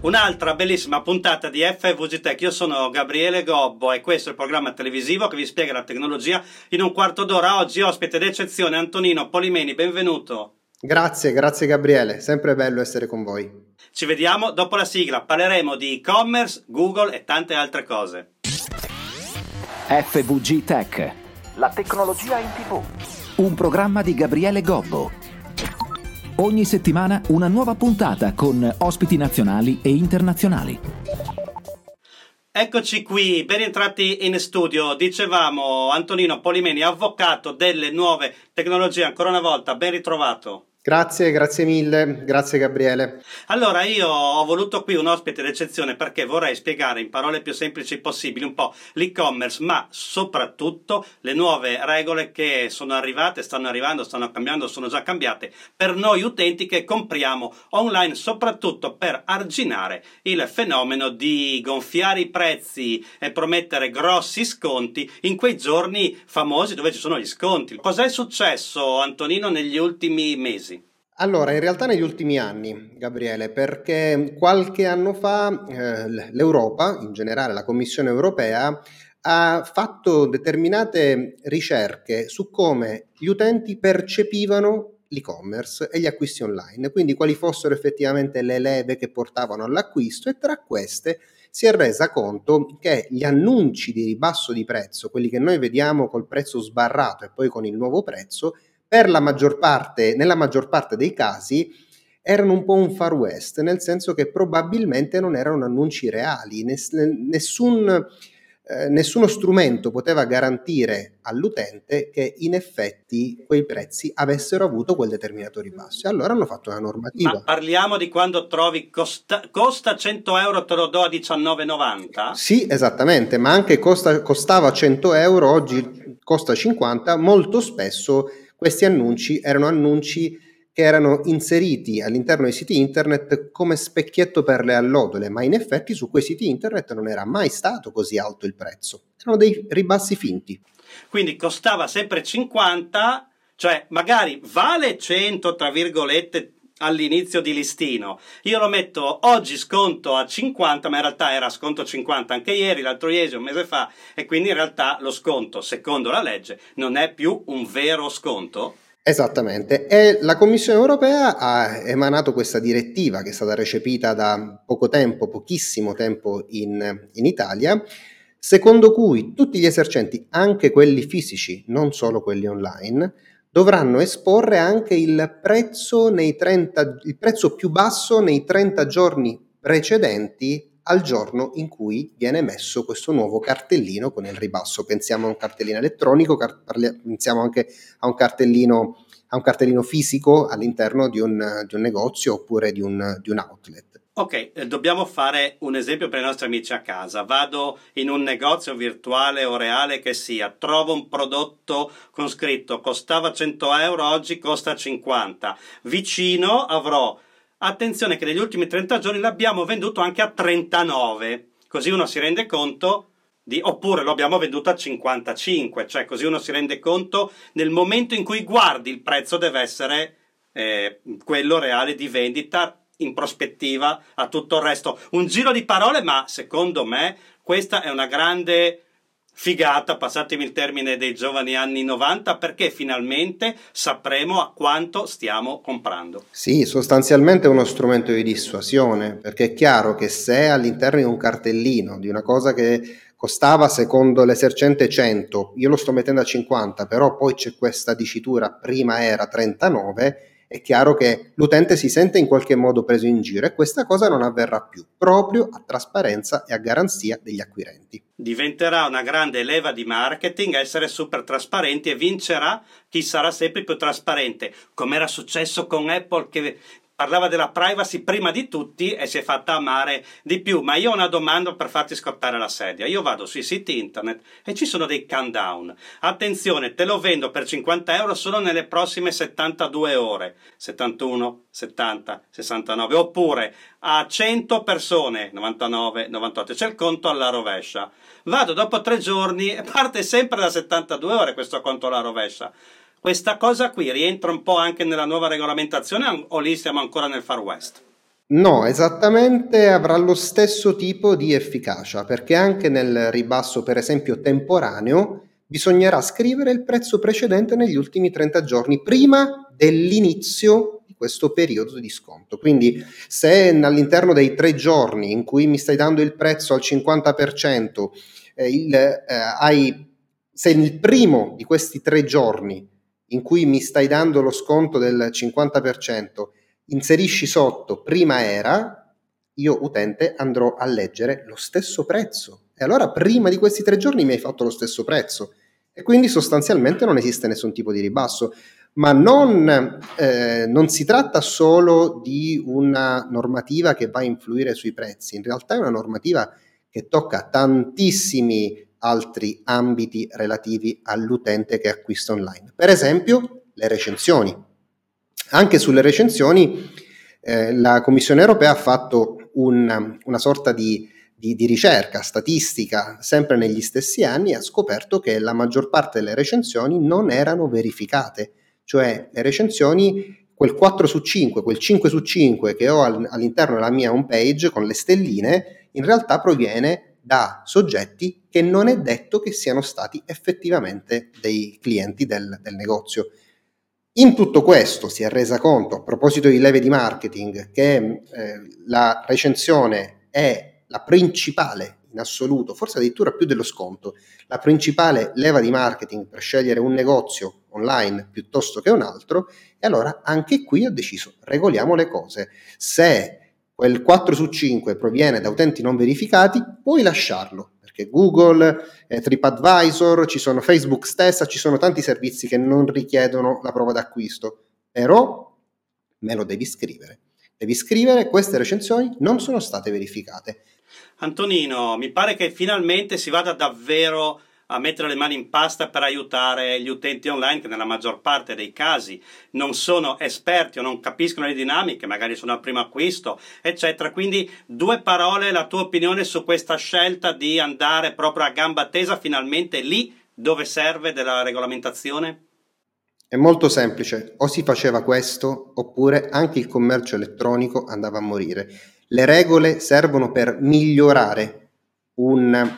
Un'altra bellissima puntata di FVG Tech. Io sono Gabriele Gobbo e questo è il programma televisivo che vi spiega la tecnologia in un quarto d'ora. Oggi ospite d'eccezione Antonino Polimeni, benvenuto. Grazie, grazie Gabriele, sempre bello essere con voi. Ci vediamo dopo la sigla, parleremo di e-commerce, Google e tante altre cose. FVG Tech. La tecnologia in tv. Un programma di Gabriele Gobbo. Ogni settimana una nuova puntata con ospiti nazionali e internazionali. Eccoci qui, ben entrati in studio. Dicevamo Antonino Polimeni, avvocato delle nuove tecnologie, ancora una volta, ben ritrovato. Grazie, grazie mille, grazie Gabriele. Allora, io ho voluto qui un ospite d'eccezione perché vorrei spiegare in parole più semplici possibili un po' l'e-commerce, ma soprattutto le nuove regole che sono arrivate, stanno arrivando, stanno cambiando, sono già cambiate per noi utenti che compriamo online, soprattutto per arginare il fenomeno di gonfiare i prezzi e promettere grossi sconti in quei giorni famosi dove ci sono gli sconti. Cos'è successo, Antonino, negli ultimi mesi? Allora, in realtà negli ultimi anni, Gabriele, perché qualche anno fa eh, l'Europa, in generale la Commissione europea, ha fatto determinate ricerche su come gli utenti percepivano l'e-commerce e gli acquisti online, quindi quali fossero effettivamente le leve che portavano all'acquisto e tra queste si è resa conto che gli annunci di ribasso di prezzo, quelli che noi vediamo col prezzo sbarrato e poi con il nuovo prezzo, maggior parte, nella maggior parte dei casi erano un po' un far west, nel senso che probabilmente non erano annunci reali, ness- nessun, eh, nessuno strumento poteva garantire all'utente che in effetti quei prezzi avessero avuto quel determinato ribasso. E allora hanno fatto una normativa. Ma parliamo di quando trovi costa, costa 100 euro, te lo do a 19,90? Sì, esattamente, ma anche costa, costava 100 euro, oggi costa 50, molto spesso questi annunci erano annunci che erano inseriti all'interno dei siti internet come specchietto per le allodole, ma in effetti su quei siti internet non era mai stato così alto il prezzo. Erano dei ribassi finti. Quindi costava sempre 50, cioè magari vale 100, tra virgolette, all'inizio di listino. Io lo metto oggi sconto a 50, ma in realtà era sconto 50 anche ieri, l'altro ieri, un mese fa, e quindi in realtà lo sconto, secondo la legge, non è più un vero sconto. Esattamente, e la Commissione europea ha emanato questa direttiva che è stata recepita da poco tempo, pochissimo tempo in, in Italia, secondo cui tutti gli esercenti, anche quelli fisici, non solo quelli online, dovranno esporre anche il prezzo, 30, il prezzo più basso nei 30 giorni precedenti al giorno in cui viene emesso questo nuovo cartellino con il ribasso. Pensiamo a un cartellino elettronico, car- pensiamo anche a un cartellino, a un cartellino fisico all'interno di un, di un negozio oppure di un, di un outlet. Ok, eh, dobbiamo fare un esempio per i nostri amici a casa. Vado in un negozio virtuale o reale che sia, trovo un prodotto con scritto costava 100 euro, oggi costa 50. Vicino avrò, attenzione che negli ultimi 30 giorni l'abbiamo venduto anche a 39, così uno si rende conto di, oppure lo abbiamo venduto a 55, cioè così uno si rende conto nel momento in cui guardi il prezzo deve essere eh, quello reale di vendita in prospettiva a tutto il resto. Un giro di parole, ma secondo me questa è una grande figata, passatemi il termine dei giovani anni 90, perché finalmente sapremo a quanto stiamo comprando. Sì, sostanzialmente è uno strumento di dissuasione, perché è chiaro che se all'interno di un cartellino di una cosa che costava secondo l'esercente 100, io lo sto mettendo a 50, però poi c'è questa dicitura prima era 39, è chiaro che l'utente si sente in qualche modo preso in giro e questa cosa non avverrà più, proprio a trasparenza e a garanzia degli acquirenti. Diventerà una grande leva di marketing essere super trasparenti e vincerà chi sarà sempre più trasparente, come era successo con Apple che parlava della privacy prima di tutti e si è fatta amare di più. Ma io ho una domanda per farti scottare la sedia. Io vado sui siti internet e ci sono dei countdown. Attenzione, te lo vendo per 50 euro solo nelle prossime 72 ore. 71, 70, 69. Oppure a 100 persone, 99, 98. C'è il conto alla rovescia. Vado dopo tre giorni e parte sempre da 72 ore questo conto alla rovescia. Questa cosa qui rientra un po' anche nella nuova regolamentazione o lì siamo ancora nel Far West? No, esattamente avrà lo stesso tipo di efficacia, perché anche nel ribasso, per esempio, temporaneo, bisognerà scrivere il prezzo precedente negli ultimi 30 giorni, prima dell'inizio di questo periodo di sconto. Quindi se all'interno dei tre giorni in cui mi stai dando il prezzo al 50%, eh, il, eh, hai, se nel primo di questi tre giorni in cui mi stai dando lo sconto del 50%, inserisci sotto prima era, io utente andrò a leggere lo stesso prezzo. E allora prima di questi tre giorni mi hai fatto lo stesso prezzo. E quindi sostanzialmente non esiste nessun tipo di ribasso. Ma non, eh, non si tratta solo di una normativa che va a influire sui prezzi, in realtà è una normativa che tocca tantissimi altri ambiti relativi all'utente che acquista online. Per esempio, le recensioni. Anche sulle recensioni eh, la Commissione europea ha fatto un, una sorta di, di, di, ricerca statistica sempre negli stessi anni e ha scoperto che la maggior parte delle recensioni non erano verificate, cioè le recensioni, quel 4 su 5, quel 5 su 5 che ho all'interno della mia home page con le stelline, in realtà proviene da soggetti che non è detto che siano stati effettivamente dei clienti del, del negozio. In tutto questo si è resa conto, a proposito di leve di marketing, che eh, la recensione è la principale in assoluto, forse addirittura più dello sconto, la principale leva di marketing per scegliere un negozio online piuttosto che un altro, e allora anche qui ho deciso, regoliamo le cose. Se quel 4 su 5 proviene da utenti non verificati, puoi lasciarlo, perché Google, eh, TripAdvisor, ci sono Facebook stessa, ci sono tanti servizi che non richiedono la prova d'acquisto, però me lo devi scrivere. Devi scrivere queste recensioni non sono state verificate. Antonino, mi pare che finalmente si vada davvero a mettere le mani in pasta per aiutare gli utenti online che nella maggior parte dei casi non sono esperti o non capiscono le dinamiche, magari sono al primo acquisto, eccetera. Quindi due parole, la tua opinione su questa scelta di andare proprio a gamba tesa finalmente lì dove serve della regolamentazione? È molto semplice, o si faceva questo oppure anche il commercio elettronico andava a morire. Le regole servono per migliorare un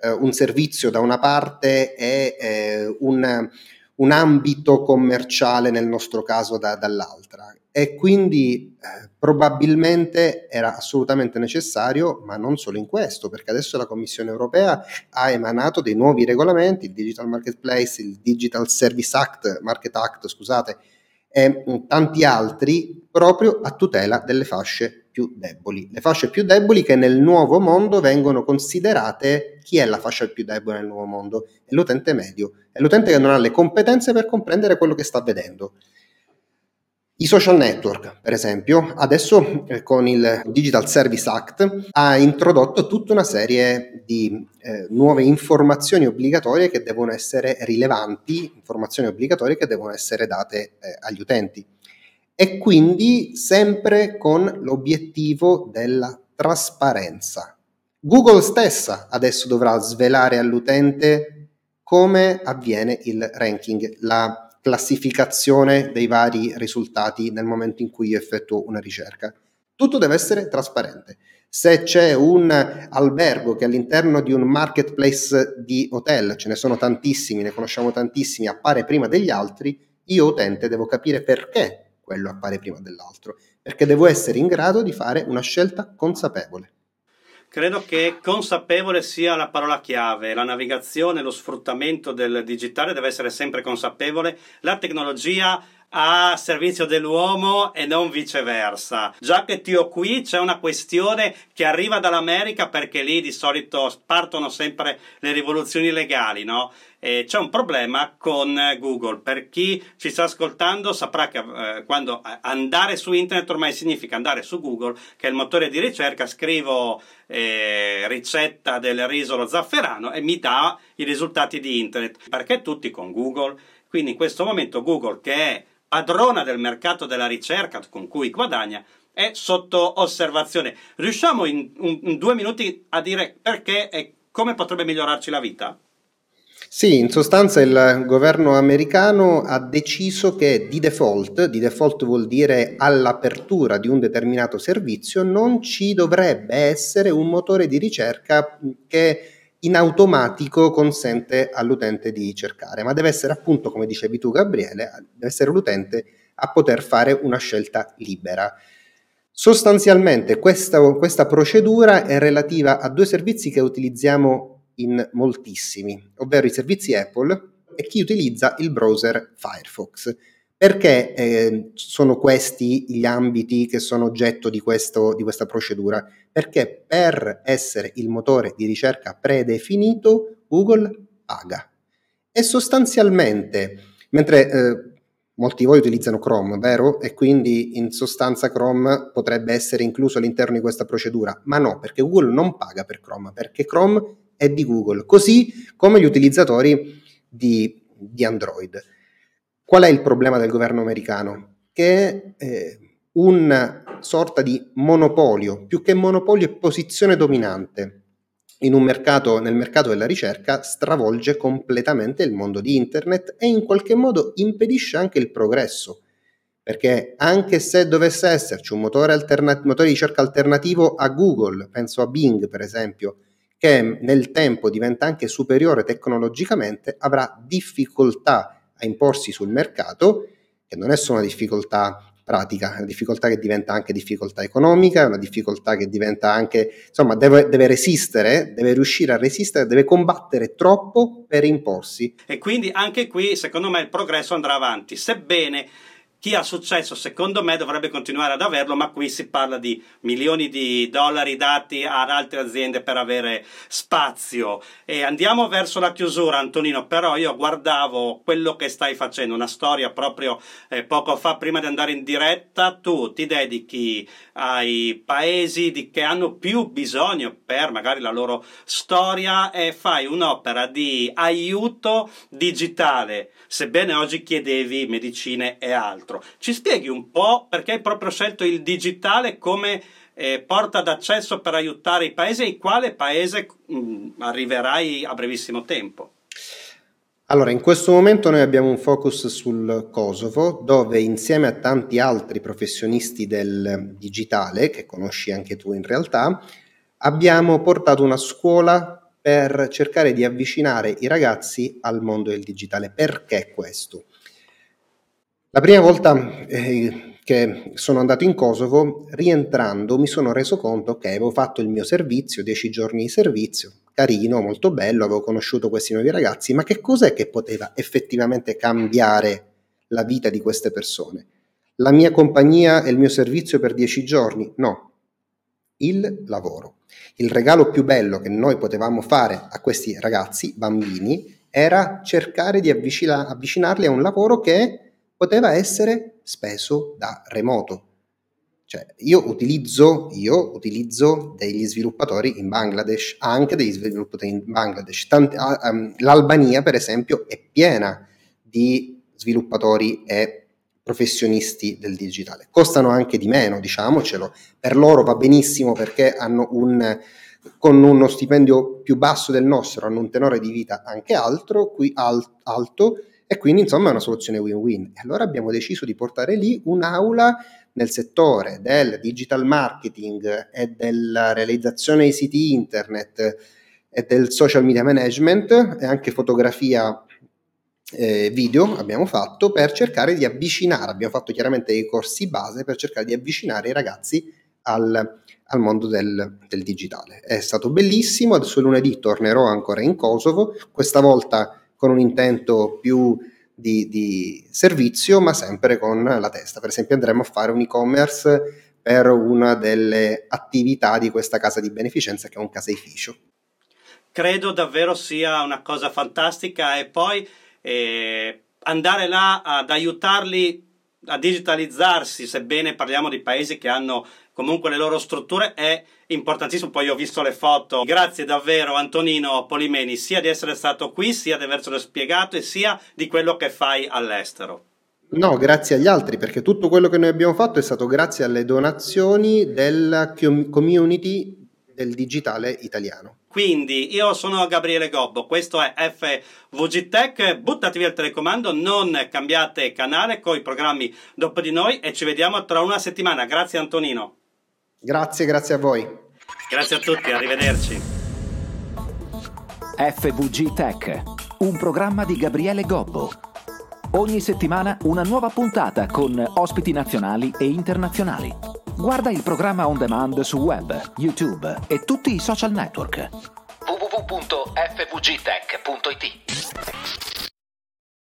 eh, un servizio da una parte e eh, un, un, ambito commerciale nel nostro caso da, dall'altra. E quindi eh, probabilmente era assolutamente necessario, ma non solo in questo, perché adesso la Commissione europea ha emanato dei nuovi regolamenti, il Digital Marketplace, il Digital Service Act, Market Act, scusate, e tanti altri proprio a tutela delle fasce più deboli. Le fasce più deboli che nel nuovo mondo vengono considerate chi è la fascia più debole nel nuovo mondo? È l'utente medio, è l'utente che non ha le competenze per comprendere quello che sta vedendo. I social network, per esempio, adesso eh, con il Digital Service Act ha introdotto tutta una serie di eh, nuove informazioni obbligatorie che devono essere rilevanti, informazioni obbligatorie che devono essere date eh, agli utenti e quindi sempre con l'obiettivo della trasparenza. Google stessa adesso dovrà svelare all'utente come avviene il ranking, la classificazione dei vari risultati nel momento in cui io effettuo una ricerca. Tutto deve essere trasparente. Se c'è un albergo che all'interno di un marketplace di hotel, ce ne sono tantissimi, ne conosciamo tantissimi, appare prima degli altri, io utente devo capire perché quello appare prima dell'altro, perché devo essere in grado di fare una scelta consapevole. Credo che consapevole sia la parola chiave. La navigazione, lo sfruttamento del digitale deve essere sempre consapevole. La tecnologia a servizio dell'uomo e non viceversa. Già che ti ho qui c'è una questione che arriva dall'America perché lì di solito partono sempre le rivoluzioni legali, no? E c'è un problema con Google. Per chi ci sta ascoltando saprà che eh, quando andare su internet ormai significa andare su Google, che è il motore di ricerca, scrivo eh, ricetta del riso allo zafferano e mi dà i risultati di internet. Perché tutti con Google? Quindi in questo momento Google, che è padrona del mercato della ricerca con cui guadagna, è sotto osservazione. Riusciamo in, in due minuti a dire perché e come potrebbe migliorarci la vita? Sì, in sostanza il governo americano ha deciso che di default, di default vuol dire all'apertura di un determinato servizio, non ci dovrebbe essere un motore di ricerca che in automatico consente all'utente di cercare, ma deve essere appunto, come dicevi tu Gabriele, deve essere l'utente a poter fare una scelta libera. Sostanzialmente questa, questa procedura è relativa a due servizi che utilizziamo in moltissimi, ovvero i servizi Apple e chi utilizza il browser Firefox. Perché eh, sono questi gli ambiti che sono oggetto di, questo, di questa procedura? Perché per essere il motore di ricerca predefinito Google paga. E sostanzialmente, mentre eh, molti di voi utilizzano Chrome, vero? E quindi in sostanza Chrome potrebbe essere incluso all'interno di questa procedura, ma no, perché Google non paga per Chrome, perché Chrome è di Google, così come gli utilizzatori di, di Android. Qual è il problema del governo americano? Che eh, una sorta di monopolio, più che monopolio è posizione dominante mercato, nel mercato della ricerca, stravolge completamente il mondo di Internet e in qualche modo impedisce anche il progresso. Perché anche se dovesse esserci un motore, alternat- motore di ricerca alternativo a Google, penso a Bing per esempio, che nel tempo diventa anche superiore tecnologicamente, avrà difficoltà a imporsi sul mercato, che non è solo una difficoltà pratica, è una difficoltà che diventa anche difficoltà economica, è una difficoltà che diventa anche, insomma, deve, deve, resistere, deve riuscire a resistere, deve combattere troppo per imporsi. E quindi anche qui, secondo me, il progresso andrà avanti, sebbene chi ha successo secondo me dovrebbe continuare ad averlo, ma qui si parla di milioni di dollari dati ad altre aziende per avere spazio. E andiamo verso la chiusura, Antonino, però io guardavo quello che stai facendo, una storia proprio eh, poco fa, prima di andare in diretta, tu ti dedichi ai paesi di, che hanno più bisogno per magari la loro storia e fai un'opera di aiuto digitale, sebbene oggi chiedevi medicine e altro altro. Ci spieghi un po' perché hai proprio scelto il digitale come eh, porta d'accesso per aiutare i paesi e in quale paese mh, mm, arriverai a brevissimo tempo? Allora, in questo momento noi abbiamo un focus sul Kosovo, dove insieme a tanti altri professionisti del digitale, che conosci anche tu in realtà, abbiamo portato una scuola per cercare di avvicinare i ragazzi al mondo del digitale. Perché questo? La prima volta eh, che sono andato in Kosovo, rientrando mi sono reso conto che avevo fatto il mio servizio, dieci giorni di servizio, carino, molto bello, avevo conosciuto questi nuovi ragazzi, ma che cos'è che poteva effettivamente cambiare la vita di queste persone? La mia compagnia e il mio servizio per dieci giorni? No, il lavoro. Il regalo più bello che noi potevamo fare a questi ragazzi, bambini, era cercare di avvicina- avvicinarli a un lavoro che poteva essere speso da remoto. Cioè, io utilizzo, io utilizzo degli sviluppatori in Bangladesh, anche degli sviluppatori in Bangladesh. Tanti, um, L'Albania, per esempio, è piena di sviluppatori e professionisti del digitale. Costano anche di meno, diciamocelo. Per loro va benissimo perché hanno un, con uno stipendio più basso del nostro, hanno un tenore di vita anche altro, qui al, alto e quindi insomma è una soluzione win-win. E allora abbiamo deciso di portare lì un'aula nel settore del digital marketing e della realizzazione dei siti internet e del social media management e anche fotografia eh, video abbiamo fatto per cercare di avvicinare, abbiamo fatto chiaramente dei corsi base per cercare di avvicinare i ragazzi al, al mondo del, del, digitale. È stato bellissimo, adesso lunedì tornerò ancora in Kosovo, questa volta con un intento più di, di, servizio, ma sempre con la testa. Per esempio andremo a fare un e-commerce per una delle attività di questa casa di beneficenza che è un caseificio. Credo davvero sia una cosa fantastica e poi eh, andare là ad aiutarli a digitalizzarsi, sebbene parliamo di paesi che hanno comunque le loro strutture, è importantissimo. Poi ho visto le foto. Grazie davvero Antonino Polimeni, sia di essere stato qui, sia di avercelo spiegato e sia di quello che fai all'estero. No, grazie agli altri, perché tutto quello che noi abbiamo fatto è stato grazie alle donazioni della community del digitale italiano. Quindi io sono Gabriele Gobbo, questo è FVG Tech, buttati via il telecomando, non cambiate canale con i programmi dopo di noi e ci vediamo tra una settimana. Grazie Antonino. Grazie, grazie a voi. Grazie a tutti, arrivederci. FVG Tech, un programma di Gabriele Gobbo. Ogni settimana una nuova puntata con ospiti nazionali e internazionali. Guarda il programma on demand su web, YouTube e tutti i social network. www.fvgtech.it